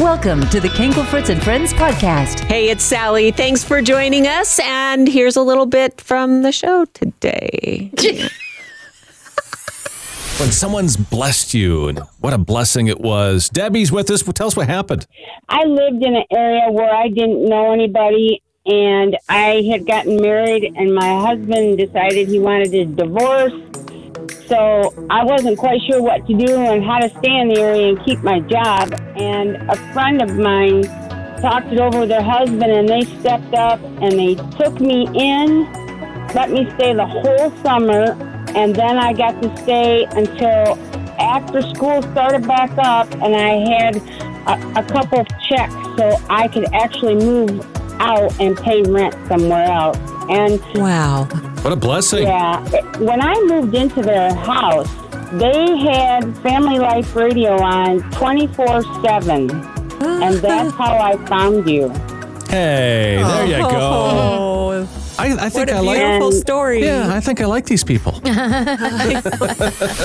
Welcome to the Kankelfritz and Friends podcast. Hey, it's Sally. Thanks for joining us. And here's a little bit from the show today. when someone's blessed you and what a blessing it was. Debbie's with us. Tell us what happened. I lived in an area where I didn't know anybody and I had gotten married and my husband decided he wanted a divorce. So I wasn't quite sure what to do and how to stay in the area and keep my job. And a friend of mine talked it over with her husband and they stepped up and they took me in, let me stay the whole summer, and then I got to stay until after school started back up and I had a, a couple of checks so I could actually move out and pay rent somewhere else. And wow. What a blessing. Yeah. When I moved into their house, they had Family Life Radio on 24 7. And that's how I found you. Hey, there you go. Oh, I, I think what a I like. beautiful story. Yeah, I think I like these people.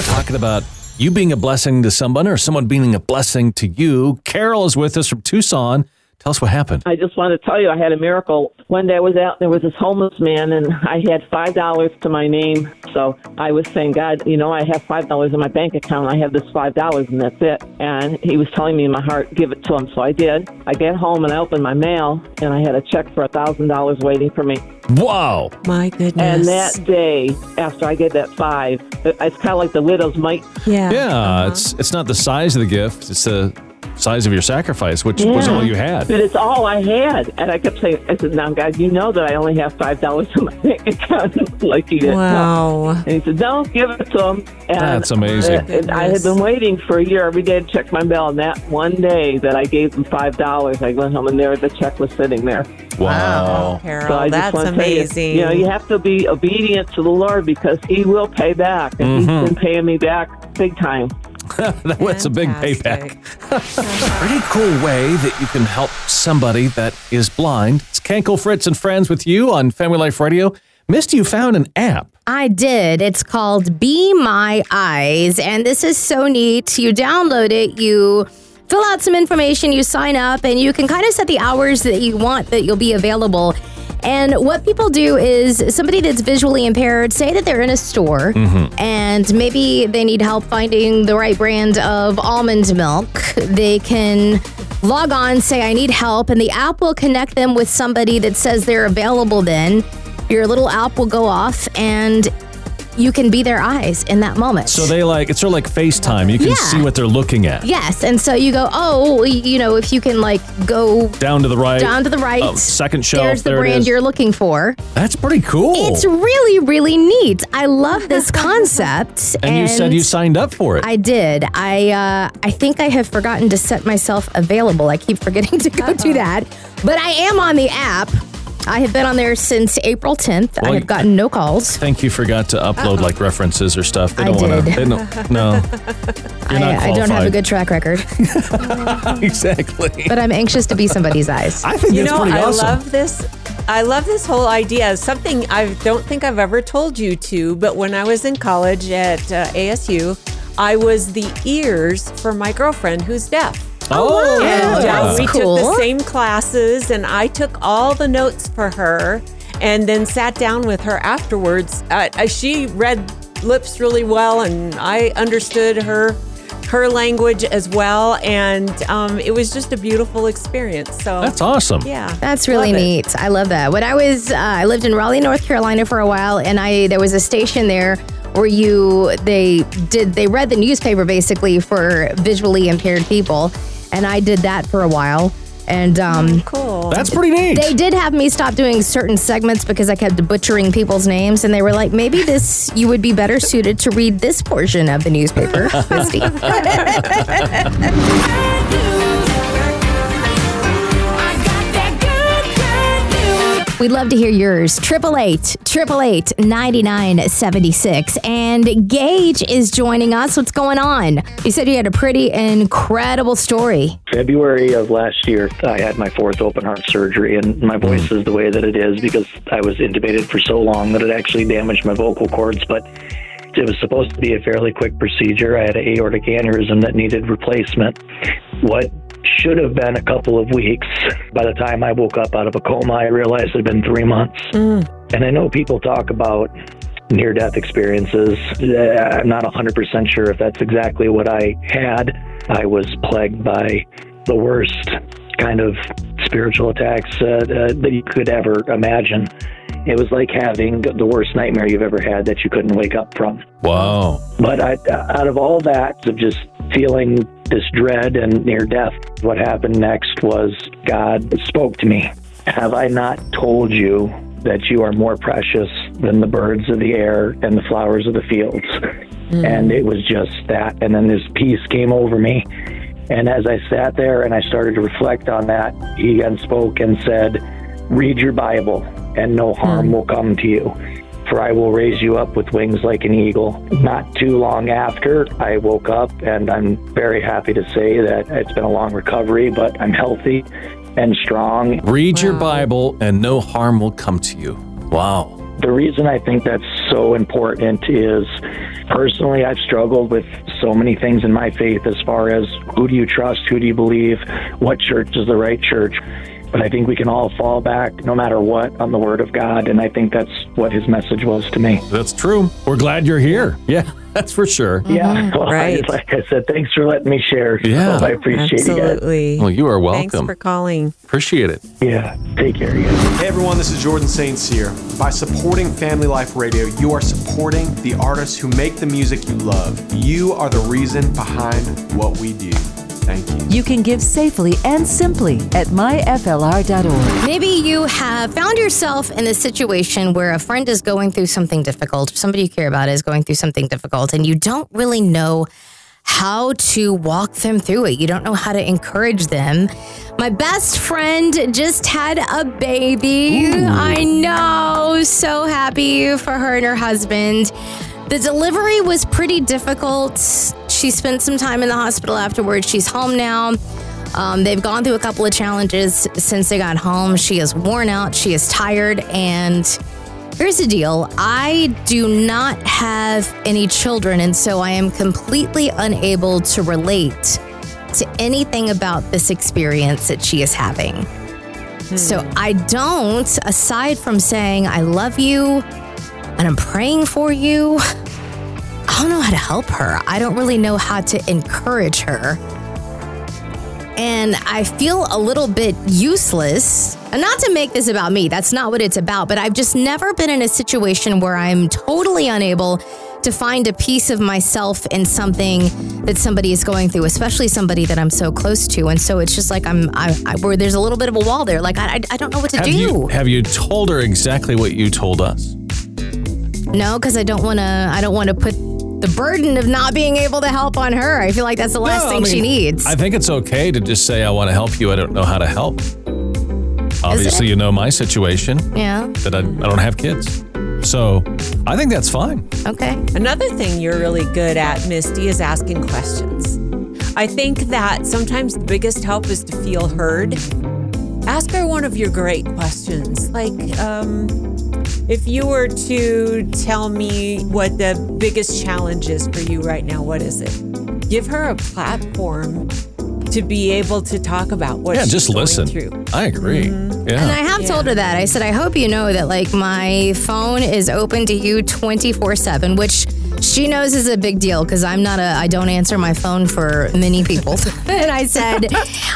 Talking about you being a blessing to someone or someone being a blessing to you. Carol is with us from Tucson. Tell us what happened. I just want to tell you, I had a miracle. One day I was out, there was this homeless man, and I had five dollars to my name. So I was saying, God, you know, I have five dollars in my bank account. I have this five dollars, and that's it. And he was telling me in my heart, give it to him. So I did. I get home and I opened my mail, and I had a check for a thousand dollars waiting for me. Wow. My goodness. And that day, after I gave that five, it's kind of like the widow's mite. yeah. Yeah, uh-huh. it's it's not the size of the gift; it's the size of your sacrifice, which was all you had. But it's all I had. And I kept saying, I said, now, God, you know that I only have $5 in my bank account. like he didn't know. Wow. And he said, no, give it to him. And That's amazing. uh, and I had been waiting for a year every day to check my mail. And that one day that I gave him $5, I went home and there the check was sitting there. Wow. Carol, So I just that's want to tell you, amazing. you know, you have to be obedient to the Lord because he will pay back. And Mm-hmm. he's been paying me back big time. That's a big payback. Pretty cool way that you can help somebody that is blind. It's Kankelfritz and Friends with you on Family Life Radio. Mysti, you found an app. I did. It's called Be My Eyes, and this is so neat. You download it, you fill out some information, you sign up, and you can kind of set the hours that you want that you'll be available. And what people do is somebody that's visually impaired, say that they're in a store mm-hmm. and maybe they need help finding the right brand of almond milk. They can log on, say, I need help, and the app will connect them with somebody that says they're available then. Your little app will go off and you can be their eyes in that moment. So they like, it's sort of like FaceTime. You can Yeah. see what they're looking at. Yes, and so you go, oh, you know, if you can like go Down to the right. down to the right, Oh, second shelf. there's the there brand you're looking for. That's pretty cool. It's really, really neat. I love this concept. and you said you signed up for it. I did. I uh, I think I have forgotten to set myself available. I keep forgetting to go do that, but I am on the app. I have been on there since April 10th. I have gotten no calls. I think you forgot to upload like references or stuff. They I don't want to. did. No. You're not I, I don't have a good track record, exactly. but I'm anxious to be somebody's eyes. I think You that's know, pretty I awesome. love this. I love this whole idea. Something I don't think I've ever told you to, but when I was in college at uh, ASU, I was the ears for my girlfriend who's deaf. Oh, And uh, that's we cool. took the same classes, and I took all the notes for her, and then sat down with her afterwards. Uh, uh, she read lips really well, and I understood her her language as well, and um, it was just a beautiful experience. So That's awesome. yeah, That's really Love it. neat. I love that. When I was, uh, I lived in Raleigh, North Carolina for a while, and I there was a station there where you they did they read the newspaper basically for visually impaired people, and I did that for a while. And um, Cool. That's pretty neat. they did have me stop doing certain segments because I kept butchering people's names, and they were like, maybe this you would be better suited to read this portion of the newspaper, Mysti. We'd love to hear yours. Triple eight, triple eight, ninety nine seventy six. And Gage is joining us. What's going on? You said you had a pretty incredible story. February of last year, I had my fourth open heart surgery, and my mm-hmm. voice is the way that it is because I was intubated for so long that it actually damaged my vocal cords. But it was supposed to be a fairly quick procedure. I had an aortic aneurysm that needed replacement. What should have been a couple of weeks. By the time I woke up out of a coma, I realized it had been three months. And I know people talk about near death experiences. Uh, I'm not 100% sure if that's exactly what I had. I was plagued by the worst kind of spiritual attacks uh, uh, that you could ever imagine. It was like having the worst nightmare you've ever had that you couldn't wake up from. Wow. But I, out of all that, of just feeling this dread and near death, what happened next was God spoke to me. Have I not told you that you are more precious than the birds of the air and the flowers of the fields? Hmm. And it was just that. And then this peace came over me. And as I sat there and I started to reflect on that, he again spoke and said, Read your Bible, and no harm hmm. will come to you. For I will raise you up with wings like an eagle. Not too long after, I woke up, and I'm very happy to say that it's been a long recovery, but I'm healthy and strong. Read your Bible and no harm will come to you. Wow. The reason I think that's so important is personally, I've struggled with so many things in my faith as far as who do you trust, who do you believe, what church is the right church. But I think we can all fall back, no matter what, on the Word of God. And I think that's what his message was to me. That's true. We're glad you're here. Yeah, that's for sure. Yeah. Mm-hmm. Well, Right. I, like I said, thanks for letting me share. Yeah. I appreciate you guys. Absolutely. Well, you are welcome. Thanks for calling. Appreciate it. Yeah. Take care, you guys. Hey everyone, this is Jordan St. Cyr. By supporting Family Life Radio, you are supporting the artists who make the music you love. You are the reason behind what we do. Thank you. You can give safely and simply at myflr.org. Maybe you have found yourself in a situation where a friend is going through something difficult, somebody you care about is going through something difficult, and you don't really know how to walk them through it. You don't know how to encourage them. My best friend just had a baby. I know. So happy for her and her husband. The delivery was pretty difficult. She spent some time in the hospital afterwards. She's home now. Um, they've gone through a couple of challenges since they got home. She is worn out, she is tired, and here's the deal I do not have any children, and so I am completely unable to relate to anything about this experience that she is having. So I don't, aside from saying, I love you and I'm praying for you, I don't know how to help her. I don't really know how to encourage her. And I feel a little bit useless. And not to make this about me, that's not what it's about, but I've just never been in a situation where I'm totally unable to find a piece of myself in something that somebody is going through, especially somebody that I'm so close to. And so it's just like I'm, I, I where there's a little bit of a wall there. Like I, I, I don't know what to Have do. you have you told her exactly what you told us? No, because I don't want to. I don't want to put the burden of not being able to help on her. I feel like that's the last No, I thing she mean, needs. I think it's okay to just say I want to help you. I don't know how to help. Obviously, you know my situation yeah. that I, I don't have kids. So I think that's fine. Okay. Another thing you're really good at, Mysti, is asking questions. I think that sometimes the biggest help is to feel heard. Ask her one of your great questions. Like, um, if you were to tell me what the biggest challenge is for you right now, what is it? Give her a platform to be able to talk about what Yeah, she's just going listen. through. I agree. Mm-hmm. And Yeah. I have told her that. I said, I hope you know that like my phone is open to you 24 7, which she knows is a big deal because I'm not a, I don't answer my phone for many people. and I said,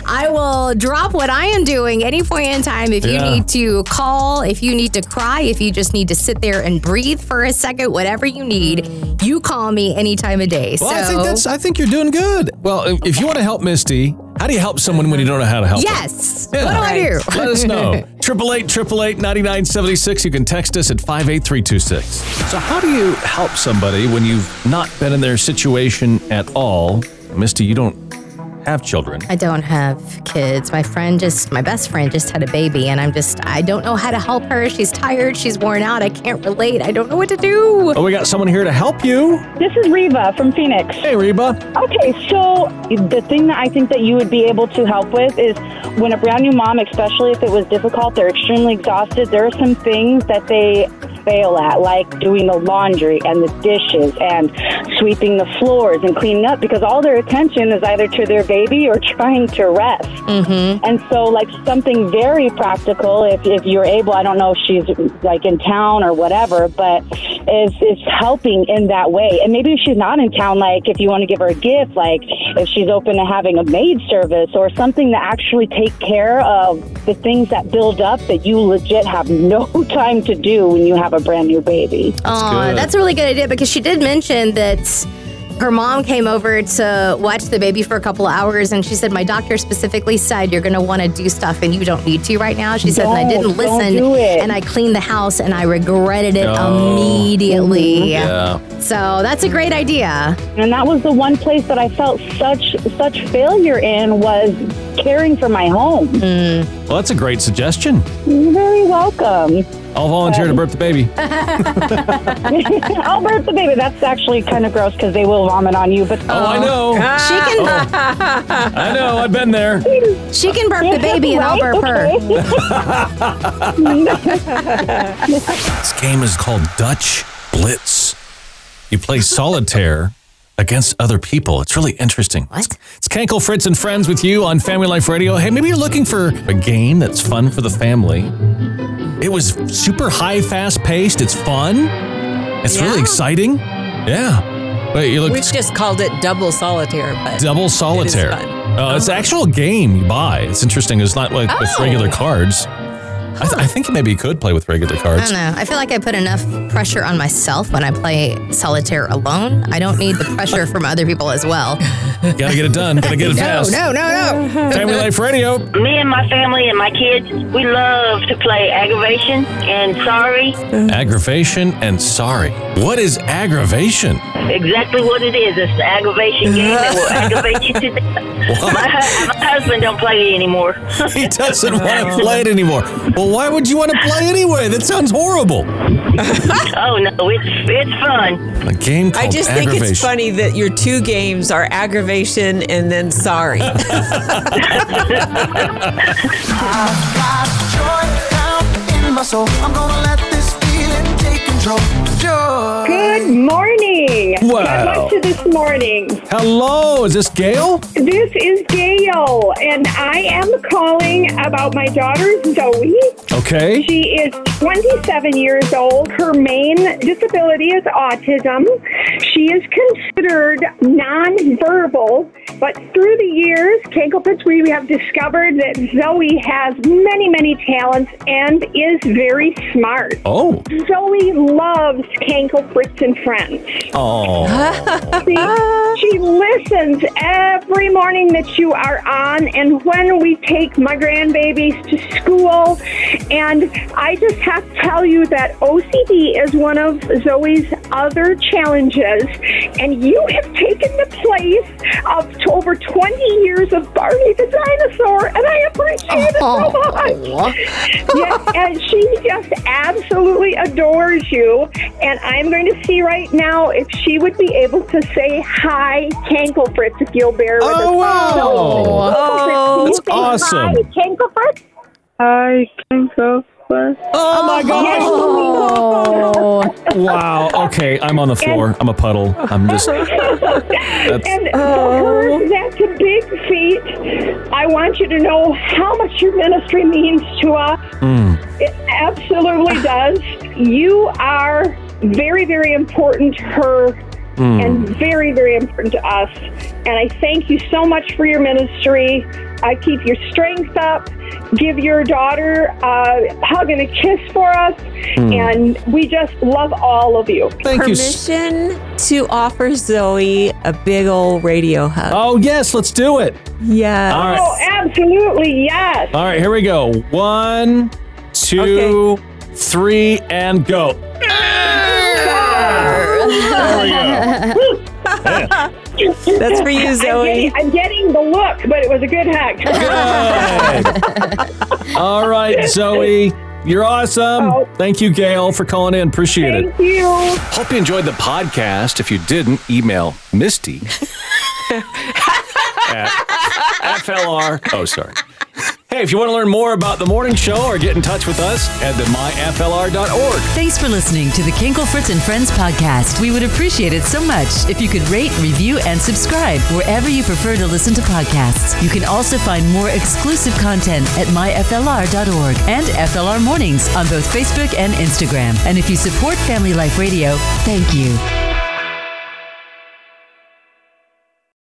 I will drop what I am doing any point in time. If Yeah. you need to call, if you need to cry, if you just need to sit there and breathe for a second, whatever you need, you call me any time of day. Well, so, I think that's. I think you're doing good. Well, if you want to help Mysti, how do you help someone when you don't know how to help? them? yes. Yeah. What do I do? Let us know. Triple eight, triple eight, ninety nine seventy six. You can text us at five eight three two six. So, how do you help somebody when you've not been in their situation at all? Mysti, you don't have children. I don't have kids. My friend just, my best friend just had a baby, and I'm just, I don't know how to help her. She's tired. She's worn out. I can't relate. I don't know what to do. Oh, we got someone here to help you. This is Reba from Phoenix. Hey, Reba. Okay, so the thing that I think that you would be able to help with is when a brand new mom, especially if it was difficult, they're extremely exhausted. There are some things that they fail at, like doing the laundry and the dishes and sweeping the floors and cleaning up because all their attention is either to their baby or trying to rest. Mm-hmm. And so, like something very practical, if, if you're able, I don't know if she's like in town or whatever, but is is helping in that way. And maybe if she's not in town, like if you want to give her a gift, like if she's open to having a maid service or something to actually take care of the things that build up that you legit have no time to do when you have a brand new baby. Aw, good. that's a really good idea because she did mention that her mom came over to watch the baby for a couple of hours and she said my doctor specifically said you're going to want to do stuff and you don't need to right now she said and i didn't Don't- don't listen do and i cleaned the house and i regretted it Oh. immediately mm-hmm. Yeah. so that's a great idea And that was the one place that I felt such such failure in was caring for my home. Mm. Well, that's a great suggestion. You're very welcome. I'll volunteer to birth the baby. I'll birth the baby. That's actually kind of gross because they will vomit on you. But Oh, I oh. know. she can oh. I know. I've been there. she can burp the baby and i'll burp her This game is called Dutch Blitz. You play solitaire against other people. It's really interesting. What? It's Kankelfritz, and Friends with you on Family Life Radio. Hey, maybe you're looking for a game that's fun for the family. It was super high, fast paced. It's fun. It's really exciting. Yeah. But you look We've just called it double solitaire, but double solitaire. fun. Uh, It's an actual game you buy. It's interesting. It's not like with Oh. regular cards. I, th- I think maybe you could play with regular cards. I don't know. I feel like I put enough pressure on myself when I play solitaire alone. I don't need the pressure from other people as well. Gotta get it done. Gotta get it No, fast. no, no, no. Family Life Radio. Me and my family and my kids, we love to play aggravation and sorry. Aggravation and sorry. What is aggravation? Exactly what it is. It's the aggravation game that will aggravate you to death. My, my husband don't play it anymore. He doesn't want to play it anymore. Well, why would you want to play anyway? That sounds horrible. oh no, it's it's fun. A game called I just think it's funny that your two games are aggravation and then sorry. This morning. Hello, is this Gail? This is Gail, and I am calling about my daughter Zoe. Okay. She is 27 years old. Her main disability is autism. She is considered nonverbal, but through the years, Kankelfritz, we have discovered that Zoe has many, many talents and is very smart. Oh. Zoe loves Kankelfritz and Friends. Oh. She, listens every morning that you are on, and when we take my grandbabies to school. And I just have to tell you that OCD is one of Zoe's other challenges, and you have taken the place of t- over 20 years of Barney the dinosaur, and I appreciate it so oh. much. yes, and she just absolutely adores you. And I'm going to see right now if she would be able to say hi, Tankle Fritz, if you'll bear with us. Oh, wow. So, Oh, Fritz, that's can you say awesome. Hi, Tankle Fritz. Hi, Tankle Fritz. Oh my Oh. Wow. Okay, I'm on the floor. I'm a puddle. I'm just. That's, And for her, that's a big feat. I want you to know how much your ministry means to us. mm. It absolutely does. You are very, very important to her Mm. and very, very important to us. And I thank you so much for your ministry. I keep your strength up. Give your daughter a hug and a kiss for us. Mm. And we just love all of you. Thank Permission to offer Zoe a big old radio hug. Oh, yes, let's do it. Yes. All right. Oh, absolutely, yes. All right, here we go. One, two, three, and go. There we go. That's for you, I'm Zoe. getting, I'm getting the look, but it was a good hug. All right, Zoe. You're awesome. Oh. Thank you, Gail, for calling in. Appreciate it. Thank you. Hope you enjoyed the podcast. If you didn't, email Mysti at FLR. Oh, sorry. Hey, if you want to learn more about the morning show or get in touch with us, head to myflr.org. Thanks for listening to the Kankelfritz and Friends podcast. We would appreciate it so much if you could rate, review, and subscribe wherever you prefer to listen to podcasts. You can also find more exclusive content at myflr.org and FLR Mornings on both Facebook and Instagram. And if you support Family Life Radio, thank you.